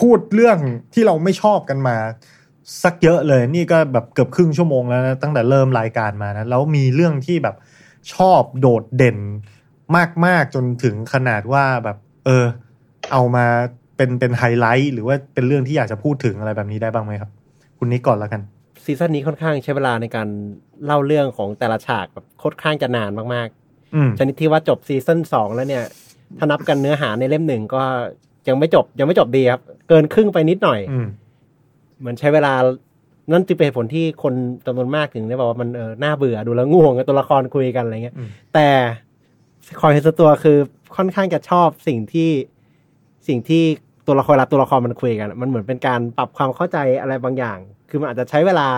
Speaker 3: พูดเรื่องที่เราไม่ชอบกันมา สักเยอะเลย นี่ก็แบบเกือบครึ่งชั่วโมงแล้วนะตั้งแต่เริ่มรายการมานะแล้วมีเรื่องที่แบบชอบโดดเด่น มาก ๆ จนถึงขนาดว่าแบบ เออ เอามาเป็นเป็นไฮไลท์ หรือว่าเป็นเรื่องที่อยากจะพูดถึงอะไรแบบนี้ได้บ้างไหมครับ คุณนิกก่อนแล้วกัน
Speaker 4: ๆซีซั่นนี้ค่อนข้างใช้เวลาในการเล่าเรื่องของแต่ละฉากแบบค่อนข้างจะนานมาก
Speaker 3: อืม
Speaker 4: ๆชนิดที่ว่าจบซีซั่นสองแล้วเนี่ย ถ้านับกันเนื้อหาในเล่มหนึ่งก็ยังไม่จบยังไม่จบดีครับ เกินครึ่งไปนิดหน่อย
Speaker 3: อืม
Speaker 4: เหมือนใช้เวลานั่นจึงเป็นเหตุผลที่คนจำนวนมากถึงได้บอกว่ามันเออน่าเบื่อดูแล้วง่วงกับตัวละครคุยกันอะไรเงี้ย
Speaker 3: อืม
Speaker 4: แต่ คอยเห็นตัวคือค่อนข้างจะชอบสิ่งที่สิ่งที่ตัวละครเวลาตัวละครมันคุยกัน มันเหมือนเป็นการปรับความเข้าใจอะไรบางอย่าง คือมันอาจจะใช้เวลา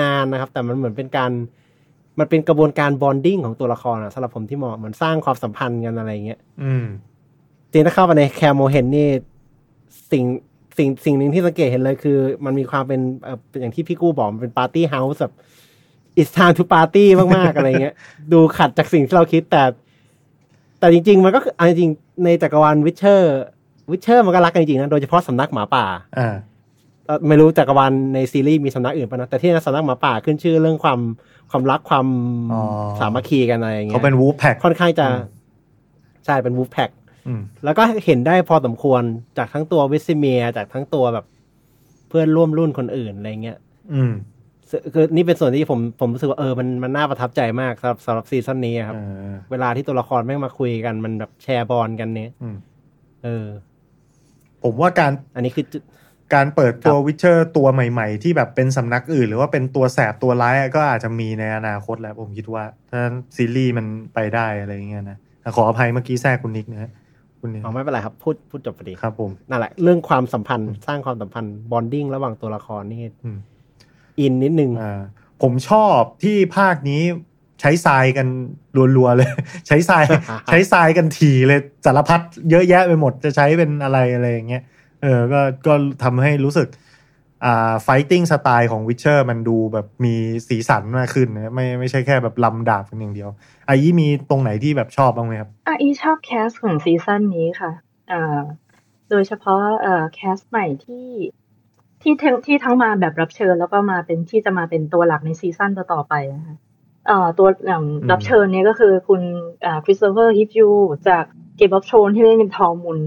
Speaker 4: นานนะครับ แต่มันเหมือนเป็นการมันเป็นกระบวนการบอนดิ้งของตัวละครอะสำหรับผมที่มองเหมือนสร้างความสัมพันธ์กันอะไรเงี้ย
Speaker 3: อืม
Speaker 4: จริงๆถ้าเข้าไปในแคมโมเห็นนี่สิ่งสิ่งสิ่งหนึ่งที่สังเกตเห็นเลยคือ มันมีความเป็นเอ่อเป็นอย่างที่พี่กู้บอกมันเป็น party house แบบ it's time to party มาก ๆ อะไรเงี้ย ดูขัดจากสิ่งที่เราคิดแต่ แต่จริง ๆ มันก็คือเอาจริงๆในจักรวาล Witcher Witcher มันก็รักกันจริงๆนะโดยเฉพาะสำนักหมาป่า
Speaker 3: อ่า
Speaker 4: เอ่อไม่รู้จักรวาลในซีรีส์มีสำนักอื่นปะนะแต่ที่สำนักหมาป่าขึ้นชื่อเรื่องความความรักความ
Speaker 3: อ๋อ
Speaker 4: สามัคคีกันอะไรอย่างเงี้ย
Speaker 3: เขาเป็น wolf pack
Speaker 4: ค่อนข้างจะ
Speaker 3: อืม
Speaker 4: ใช่เป็น wolf pack
Speaker 3: อืม
Speaker 4: แล้วก็เห็นได้พอสมควรจากทั้งตัวเวเซเมียร์จากทั้งตัวแบบ เพื่อนร่วมรุ่นคนอื่นอะไรเงี้ย
Speaker 3: อืม
Speaker 4: ซึ่ง คือนี่เป็นส่วนที่ผมผมรู้สึกว่าเออมันมันน่าประทับใจมากสำหรับสำหรับ season นี้ครับ
Speaker 3: เออ
Speaker 4: เวลาที่ตัวละครแม่งมาคุยกันมันแบบแชร์บอลกันเนี่ย
Speaker 3: อืม
Speaker 4: เออ
Speaker 3: ผมว่าการ
Speaker 4: อันนี้คือจุด
Speaker 3: การเปิดตัว
Speaker 4: ครับ
Speaker 3: Witcher ตัวใหม่ๆ ที่แบบเป็นสำนักอื่น หรือว่าเป็นตัวแสบตัวร้ายอะก็อาจจะมีในอนาคตแหล้วผมคิดว่า ถ้าซีรีส์มันไปได้อะไรอย่างเงี้ยนะแต่ขออภัยเมื่อกี้แทรกคุณนิกนะฮะคุณนิก
Speaker 4: เอาไม่เป็นไรครับ พูดพูดจบพอดี
Speaker 3: ครับผม
Speaker 4: นั่นแหละเรื่องความสัมพันธ์สร้างความสัมพันธ์ bonding ระหว่างตัวละครนี่
Speaker 3: อืม
Speaker 4: อีกนิดนึง
Speaker 3: อ่าผมชอบที่ภาคนี้ใช้ทรายกันรัวๆเลย ใช้ทรายใช้ทรายกันถี่เลยสารพัดเยอะแยะไปหมดจะใช้เป็นอะไรอะไรอย่างเงี้ยเออก็ก็ทำให้รู้สึกอ่า fighting style ของ Witcher มันดูแบบมีสีสันมากขึ้นนะไม่ไม่ใช่แค่แบบรำดาบกันอย่างเดียวไอ้ยี่มีตรงไหนที่แบบชอบบ้างไหมครับ
Speaker 5: อะอีชอบ cast ของซีซั่นนี้ค่ะอ่าโดยเฉพาะเอ่อ cast ใหม่ที่ ที่ทั้งที่ทั้งมาแบบรับเชิญแล้วก็มาเป็นที่จะมาเป็นตัวหลักในซีซั่นต่อๆไปนะคะเอ่อตัวอย่าง
Speaker 3: อืม
Speaker 5: รับเชิญเนี่ยก็คือคุณอ่า Kristofer Hivju จาก Game of Thrones ที่เล่นเป็น Tormund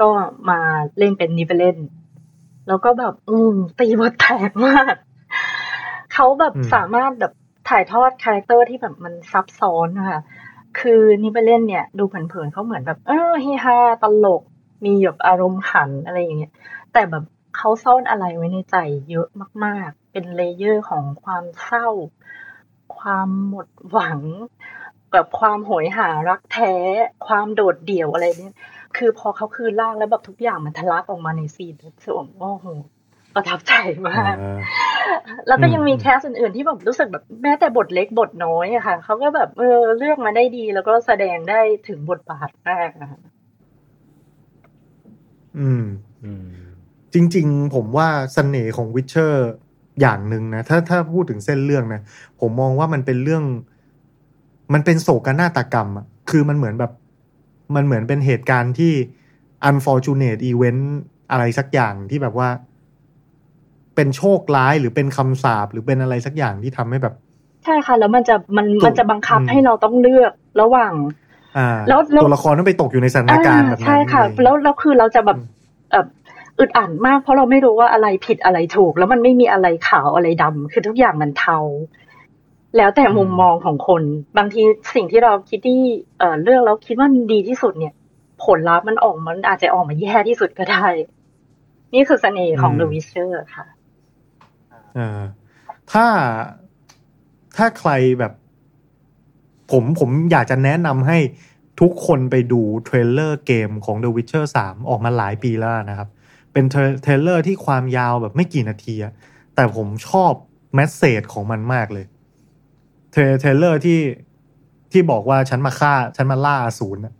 Speaker 5: ก็มาเล่นเป็น Nivellenแล้วก็แบบ อืม ตีบทแตกมาก เขาแบบ
Speaker 3: อืม
Speaker 5: สามารถแบบถ่ายทอด character ที่แบบมันซับซ้อนนะคะคือ Nivellen เนี่ย ดูเผินๆเขาเหมือนแบบ เออเฮฮาตลก มีแบบอารมณ์ขันอะไรอย่างเงี้ยแต่แบบ เขาซ่อนอะไรไว้ในใจเยอะมาก ๆ เป็น layer ของความเศร้า ความหมดหวังกับความโหยหารักแท้ ความโดดเดี่ยวอะไรเนี่ยคือพอเขาคืนร่างแล้วแบบทุกอย่างมันทะลักออกมาใน scene รู้สึกว่าโอ้โหประทับใจมาก แล้วก็ยังมี
Speaker 3: อืม
Speaker 5: cast อื่นๆที่แบบรู้สึกแบบแม้แต่บทเล็กบทน้อยอะค่ะเขาก็แบบเออเลือกมาได้ดีแล้วก็แสดงได้ถึงบทบาทมากอะค่ะ
Speaker 3: อืม
Speaker 4: อืม
Speaker 3: จริง ๆ ผมว่าเสน่ห์ของวิ t เชอร์อย่างหนึ่งนะถ้าถ้าพูดถึงเส้นเรื่องนะผมมองว่ามันเป็นเรื่อง มันเป็นโศกนาฏกรรมอะคือมันเหมือนแบบ มันเหมือนเป็นเหตุการณ์ที่ unfortunate event อะไรสักอย่างที่แบบว่า เป็นโชคร้ายหรือเป็นคำสาปหรือเป็นอะไรสักอย่างที่ทำให้แบบ
Speaker 5: ใช่ค่ะ แล้วมันจะมัน
Speaker 3: ถูก
Speaker 5: มันจะบังคับ
Speaker 3: อืม
Speaker 5: ให้เราต้องเลือกระหว่าง
Speaker 3: อ่า
Speaker 5: แล้วแล้ว
Speaker 3: ตัวละครต้องไปตกอยู่ในสถานการณ์แบบนั้น
Speaker 5: ใช่ค่ะ
Speaker 3: อไรอย่างเงี้ย
Speaker 5: แล้วแล้วคือเราจะแบบ
Speaker 3: อืม
Speaker 5: เอ่ออึดอัดมากเพราะเราไม่รู้ว่าอะไรผิดอะไรถูก แล้วมันไม่มีอะไรขาวอะไรดำคือทุกอย่างมันเทา แล้วแต่มุมมองของคน บางทีสิ่งที่เราคิดที่เอ่อเลือกแล้วคิดว่าดีที่สุดเนี่ย ผลลัพธ์มันออกมันอาจจะออกมาแย่ที่สุดก็ได้ นี่คือเสน่ห์ของ
Speaker 3: อืม
Speaker 5: The Witcher ค่ะ
Speaker 3: เออถ้าถ้าใครแบบ ผมผมอยากจะแนะนำให้ทุกคนไปดู trailer เกมของ The Witcher 3 ออกมาหลายปีแล้วนะครับ เป็นเทร trailer ที่ความยาวแบบไม่กี่นาทีอะแต่ผมชอบ message ของมันมากเลยเทร trailer ที่ที่บอกว่าฉันมาฆ่า ฉันมาล่าอสูรอะ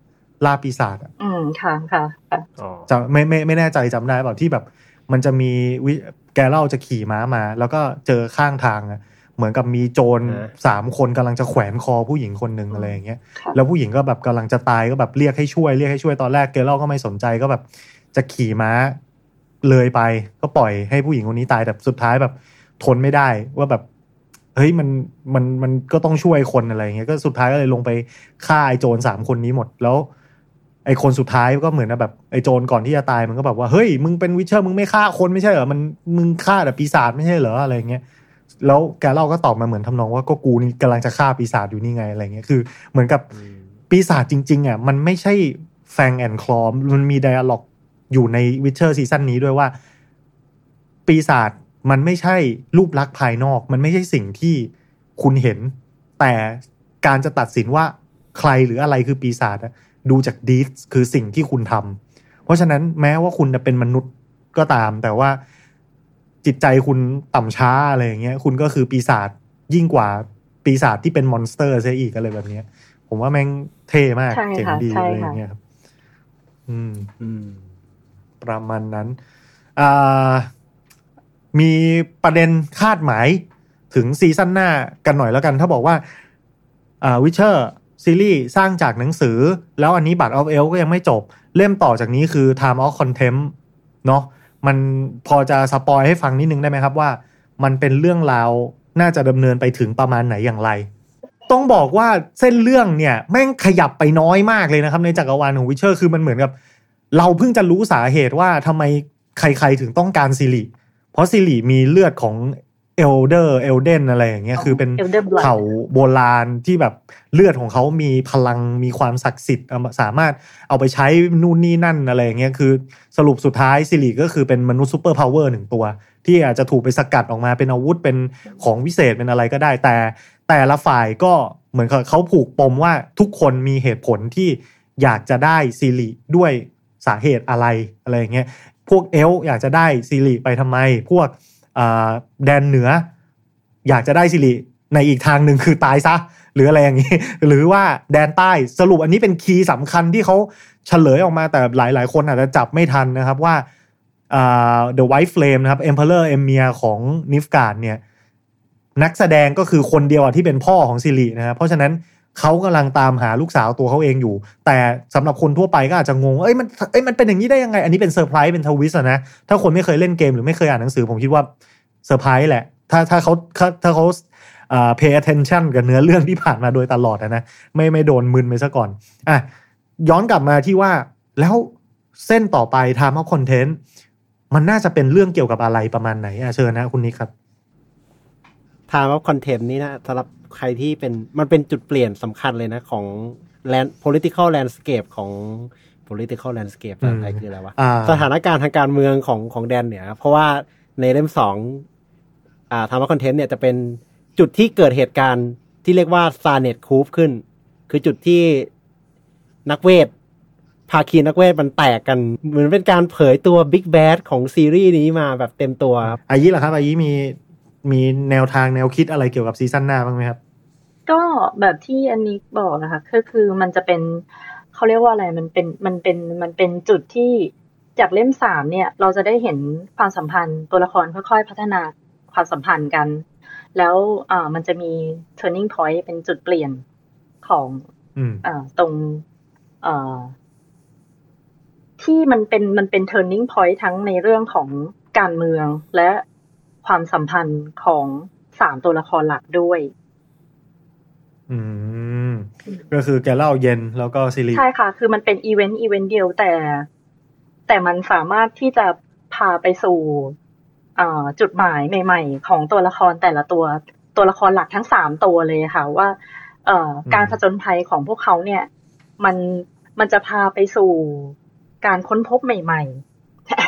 Speaker 3: ล่าปีศาจอะ
Speaker 5: อืมค่ะค่ะค่ะ
Speaker 4: อ๋อ
Speaker 3: จะไม่ไม่ไม่แน่ใจจำได้เปล่าที่แบบ มันจะมีวิ Geralt จะขี่ม้ามา แล้วก็เจอข้างทางอะเหมือนกับมีโจรสามคนกำลังจะแขวนคอผู้หญิงคนหนึ่งอะไรอย่างเงี้ย
Speaker 5: ค่ะ
Speaker 3: แล้วผู้หญิงก็แบบกำลังจะตายก็แบบเรียกให้ช่วยเรียกให้ช่วยตอนแรก Geralt ก็ไม่สนใจก็แบบจะขี่ม้า เลยไป ก็ปล่อยให้ผู้หญิงคนนี้ตายแต่สุดท้ายแบบทนไม่ได้ว่าแบบเฮ้ยมันมันมันก็ต้องช่วยคนอะไรอย่างเงี้ยก็สุดท้ายก็เลยลงไปฆ่าไอ้โจรสามคนนี้หมดแล้ว ไอ้คนสุดท้ายก็เหมือนแบบไอ้โจรก่อนที่จะตายมันก็แบบว่าเฮ้ยมึงเป็นวิเชอร์มึงไม่ฆ่าคนไม่ใช่เหรอมันมึงฆ่าแต่ปีศาจไม่ใช่เหรออะไรอย่างเงี้ยแล้วแกเล่าก็ตอบมาเหมือนทำนองว่าก็กูนี่กำลังจะฆ่าปีศาจอยู่นี่ไงอะไรเงี้ยคือ เหมือนกับปีศาจจริง ๆอะมันไม่ใช่ fang and claw มันมี dialogue อยู่ใน Witcher ซีซั่นนี้ด้วยว่า ปีศาจมันไม่ใช่รูปลักษณ์ภายนอก มันไม่ใช่สิ่งที่คุณเห็น แต่การจะตัดสินว่าใครหรืออะไรคือปีศาจอะดูจาก deeds คือสิ่งที่คุณทำเพราะฉะนั้นแม้ว่าคุณจะเป็นมนุษย์ก็ตาม แต่ว่าจิตใจคุณต่ำช้าอะไรอย่างเงี้ย คุณก็คือปีศาจยิ่งกว่าปีศาจที่เป็น monster ซะอีกอะไรแบบเนี้ย ผมว่าแม่งเท่มาก
Speaker 5: ใช่
Speaker 3: เจ๋ง
Speaker 5: ค่ะ
Speaker 3: ดี
Speaker 5: ใช่
Speaker 3: อะไรอ
Speaker 5: ค่ะ
Speaker 3: ย่างเงี้ยครับ อืม
Speaker 4: อืม
Speaker 3: ประมาณนั้นมีประเด็นคาดหมายถึงซีซั่นหน้ากันหน่อยแล้วกัน ถ้าบอกว่าอ่า Witcher ซีรีส์สร้างจากหนังสือ แล้วอันนี้ Blood of Elves ก็ยังไม่จบ เล่มต่อจากนี้คือ Time of Contempt เนาะมันพอจะ spoil ให้ฟังนิดนึงได้ไหมครับว่า มันเป็นเรื่องราวน่าจะดำเนินไปถึงประมาณไหนอย่างไร ต้องบอกว่าเส้นเรื่องเนี่ย แม่งขยับไปน้อยมากเลยนะครับ ในจักรวาลของ Witcher คือมันเหมือนกับ เราเพิ่งจะรู้สาเหตุว่าทำไมใครๆถึงต้องการซิริเพราะซิริมีเลือดของ Elder Elden อะไรอย่างเงี้ยคือเป็น
Speaker 5: Elder Blood
Speaker 3: เผ่าโบราณที่แบบเลือดของเขามีพลังมีความศักดิ์สิทธิ์เอามาสามารถเอาไปใช้นู่นนี่นั่นอะไรอย่างเงี้ยคือสรุปสุดท้ายซิริก็คือเป็นมนุษย์ superpower หนึ่งตัว ที่อาจจะถูกไปสกัดออกมาเป็นอาวุธเป็นของวิเศษเป็นอะไรก็ได้ แต่แต่ละฝ่ายก็เหมือนกับเขาผูกปมว่าทุกคนมีเหตุผลที่อยากจะได้ซิริด้วย สาเหตุอะไรอะไรเงี้ยพวกเอลฟ์อยากจะได้ซิริไปทำไม พวกแดนเหนือ อยากจะได้ซิริในอีกทางหนึ่งคือตายซะ หรืออะไรอย่างนี้ หรือว่าแดนใต้สรุปอันนี้เป็น key สำคัญที่เขาเฉลยออกมาแต่หลาย ๆ คนอาจจะจับไม่ทันนะครับว่า The White Flame นะครับ Emperor Emir ของนิฟการ์ดเนี่ยนักแสดงก็คือคนเดียวที่เป็นพ่อของซิรินะครับเพราะฉะนั้น เขากำลังตามหาลูกสาวตัวเขาเองอยู่ แต่สำหรับคนทั่วไปก็อาจจะงงเอ้ยมันเอ้ยมันเป็นอย่างนี้ได้ยังไง อันนี้เป็นเซอร์ไพรส์เป็น twist นะ ถ้าคนไม่เคยเล่นเกมหรือไม่เคยอ่านหนังสือผมคิดว่าเซอร์ไพรส์แหละ ถ้าถ้าเขาถ้าถ้าเขาอ่า pay attention กับเนื้อเรื่องที่ผ่านมาโดยตลอดนะไม่ไม่โดนมึนไปซะก่อนอะย้อนกลับมาที่ว่าแล้วเส้นต่อไป Time of Contempt มันน่าจะเป็นเรื่องเกี่ยวกับอะไรประมาณไหนอะเชิญนะคุณนิกครับ
Speaker 4: Time of Contempt นี้นะสำหรับ ใครที่เป็นมันเป็นจุดเปลี่ยนสำคัญเลยนะ ของ land political landscape ของ political landscape ภาษาไทยคืออะไรวะ
Speaker 3: อ่า
Speaker 4: สถานการณ์ทางการเมืองของของแดนเหนือเพราะว่าในเล่มสองอ่า Time of Contempt เนี่ยจะเป็นจุดที่เกิดเหตุการณ์ที่เรียกว่า Thanedd Coup ขึ้น คือจุดที่นักเวทภาคีนักเวทมันแตกกัน เหมือนเป็นการเผยตัว big bad ของซีรีส์นี้มาแบบเต็มตัวครับ
Speaker 3: อายิเหรอครับอายิมี มีแนวทางแนวคิดอะไรเกี่ยวกับซีซั่นหน้าบ้างไหมครับ
Speaker 5: ก็แบบที่อันนี้บอกนะคะก็คือมันจะเป็นเขาเรียกว่าอะไรมันเป็นมันเป็นมันเป็นจุดที่จากเล่มสามเนี่ย เราจะได้เห็นความสัมพันธ์ตัวละครค่อยๆ พัฒนาความสัมพันธ์กัน แล้วอ่ามันจะมี turning point เป็นจุดเปลี่ยนของ
Speaker 3: อืม
Speaker 5: อ่าตรงเอ่อที่มันเป็นมันเป็น turning point ทั้งในเรื่องของการเมืองและ ความสัมพันธ์ของสามตัวละครหลักด้วย
Speaker 3: อืม ก็คือเกรอลต์ เยนแล้วก็ซิริ
Speaker 5: ใช่ค่ะ คือมันเป็นอีเวนต์อีเวนต์เดียวแต่ แต่มันสามารถที่จะพาไปสู่อ่าจุดหมายใหม่ ๆ ของตัวละครแต่ละตัวตัวละครหลักทั้งสามตัวเลยค่ะว่า เอ่อการผจญภัยของพวกเขาเนี่ย มันมันจะพาไปสู่การค้นพบใหม่ๆอ่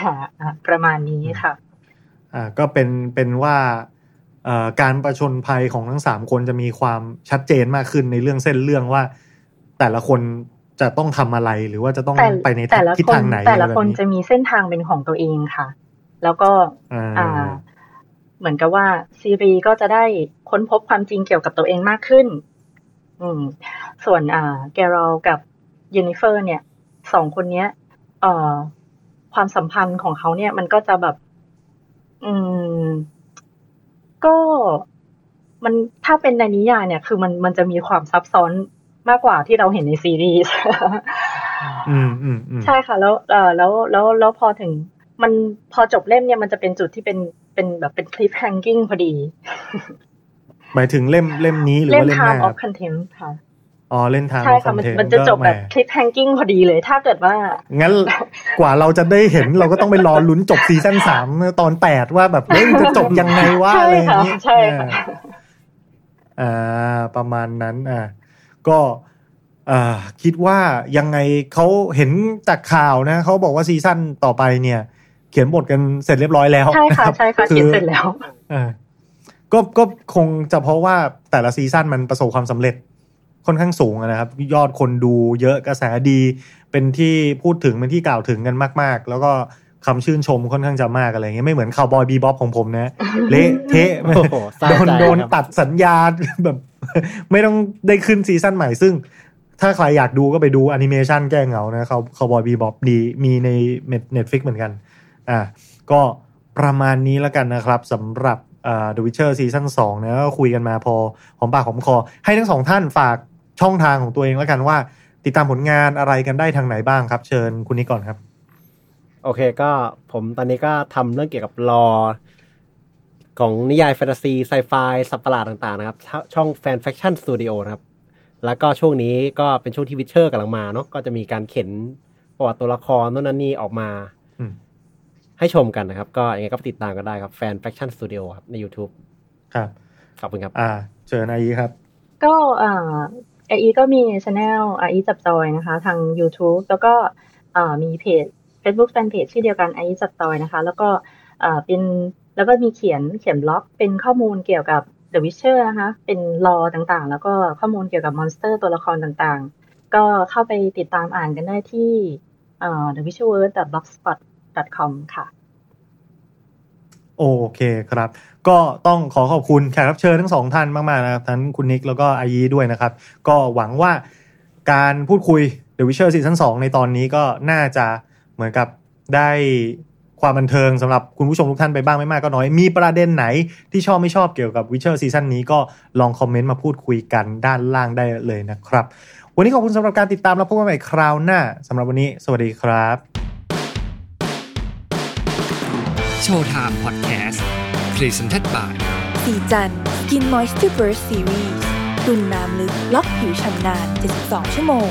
Speaker 5: าประมาณนี้ค่ะ
Speaker 3: อ่าก็เป็นเป็นว่าเอ่อการประชนภัยของทั้งสามคนจะมีความชัดเจนมากขึ้นในเรื่องเส้นเรื่องว่า แต่ละคนจะต้องทำอะไรหรือว่าจะต้อง
Speaker 5: แต่
Speaker 3: ไปใน
Speaker 5: แต่ละ
Speaker 3: ทิศ
Speaker 5: คน
Speaker 3: ทางไหน
Speaker 5: แต่ละ
Speaker 3: อไร
Speaker 5: คน
Speaker 3: แบบ
Speaker 5: จะมีเส้นทางเป็นของตัวเองค่ะ แล้วก็
Speaker 3: อ่า
Speaker 5: อ่าเหมือนกับว่าซีรีก็จะได้ค้นพบความจริงเกี่ยวกับตัวเองมากขึ้น อืม ส่วนอ่า แกรอลกับเยนนิเฟอร์ เนี่ยสองคนเนี้ย เอ่อ ความสัมพันธ์ของเขาเนี่ย มันก็จะแบบ อืม ก็มันถ้าเป็นในนิยายเนี่ย คือมันมันจะมีความซับซ้อนมากกว่าที่เราเห็นในซีรีส์
Speaker 3: อืมอืมอืม
Speaker 5: ใช่ค่ะ แล้วเออแล้วแล้วแล้วพอถึง มันพอจบเล่มเนี่ยมันจะเป็นจุดที่เป็นเป็นแบบเป็นคลิปแฮงกิ้งพอดี
Speaker 3: หมายถึงเล่มเล่มนี้หรือ
Speaker 5: เล่ม
Speaker 3: ว่าเล่มห
Speaker 5: Time
Speaker 3: น้า
Speaker 5: of Contempt ค่ะ
Speaker 3: อ๋อเล่นทาง
Speaker 5: ใช่ค่ะมันมันจะจบแบบ cliffhanging พอดีเลย ถ้าเกิดว่า
Speaker 3: งั้นกว่าเราจะได้เห็นเราก็ต้องไปรอลุ้นจบซีซั่นสามตอนแปดว่าแบบเฮ้ยมันจะจบยังไงวะ
Speaker 5: ใช่
Speaker 3: อะไรอย่าง
Speaker 5: ค่ะ
Speaker 3: นี้
Speaker 5: ใช่ค่ะ
Speaker 3: อ่าประมาณนั้นอ่าก็อ่าคิดว่ายังไงเขาเห็นจากข่าวนะเขาบอกว่าซีซั่นต่อไปเนี่ย เขียนบทกันเสร็จเรียบร้อยแล้ว
Speaker 5: ใช่ค่ะ
Speaker 3: รับ
Speaker 5: ใช่ค่ะ
Speaker 3: อ
Speaker 5: เขียนเสร็จแล้ว
Speaker 3: อ่าก็ก็คงจะเพราะว่าแต่ละซีซั่นมันประสบความสำเร็จ ค่อนข้างสูงอะนะครับ ยอดคนดูเยอะกระแสดี เป็นที่พูดถึงเป็นที่กล่าวถึงกันมาก ๆ แล้วก็คำชื่นชมค่อนข้างจะมากอะไรเงี้ยไม่เหมือน Cowboy Bebop ของผมนะ เละเทะ
Speaker 4: โอ้โหสร้าง
Speaker 3: โดน
Speaker 4: ใจ
Speaker 3: โดน
Speaker 4: ครับ
Speaker 3: ตัดสัญญาแบบ ไม่ต้องได้ขึ้นซีซั่นใหม่ซึ่ง ถ้าใครอยากดูก็ไปดูแอนิเมชันแก้เหงานะเขา Cowboy Bebop ดีมีใน Netflix เหมือนกัน อ่า ก็ประมาณนี้แล้วกันนะครับสำหรับอ่า The Witcher ซีซั่น2นะก็คุยกันมาพอหอมปากหอมคอ ให้ทั้งสองท่านฝาก ช่องทางของตัวเองแล้วกันว่า ติดตามผลงานอะไรกันได้ทางไหนบ้างครับ เชิญคุณนิกก่อนครับ
Speaker 4: โอเคก็ผมตอนนี้ก็ทำเรื่องเกี่ยวกับ lore ของนิยายแฟนตาซีไซไฟสัตว์ประหลาดต่างๆนะครับชช่อง Fan Faction Studio นะครับ แล้วก็ช่วงนี้ก็เป็นช่วงที่ Witcher กำลังมาเนาะก็จะมีการเข็นประวัติตัวละครโน่นนั่นนี่ออกมา
Speaker 3: อืม
Speaker 4: ให้ชมกันนะครับ ก็ยังไงก็ติดตามกันได้ครับ Fan Faction Studio ครับใน YouTube
Speaker 3: ครับ
Speaker 4: ขอบคุณครับ
Speaker 3: อ่าเชิญอายีครับ
Speaker 5: ก็อ่า อายีก็มี channel อายีจับจอยนะคะ ทาง YouTube แล้วก็มีเพจ Facebook Fanpage ที่เดียวกันอายีจับจอยนะคะ แล้วก็เป็นแล้วก็มีเขียนเขียนบล็อกเป็นข้อมูลเกี่ยวกับ The Witcher นะคะ เป็น lore ต่างๆ แล้วก็ข้อมูลเกี่ยวกับ monster ตัวละครต่างๆ ก็เข้าไปติดตามอ่านกันได้ที่อ่า thewitcherworld.blogspot.com ค่ะ
Speaker 3: โอเคครับ ก็ต้องขอขอบคุณแขกรับเชิญทั้งสองท่านมาก ๆ นะครับ ทั้งคุณนิกแล้วก็อายีด้วยนะครับ ก็หวังว่าการพูดคุย The Witcher ซีซั่น2ในตอนนี้ก็น่าจะเหมือนกับได้ความบันเทิงสำหรับคุณผู้ชมทุกท่านไปบ้างไม่มากก็น้อย มีประเด็นไหนที่ชอบไม่ชอบเกี่ยวกับ Witcher ซีซั่นนี้ก็ลองคอมเมนต์มาพูดคุยกันด้านล่างได้เลยนะครับ วันนี้ขอบคุณสำหรับการติดตามแล้วพบกันใหม่คราวหน้าสำหรับวันนี้ สวัสดีครับ
Speaker 1: Showtime Podcast present by
Speaker 2: ศรีจันทร์ Skin Moisturize Series ตุนน้ำลึกล็อกผิวฉ่ำนาน72 ชั่วโมง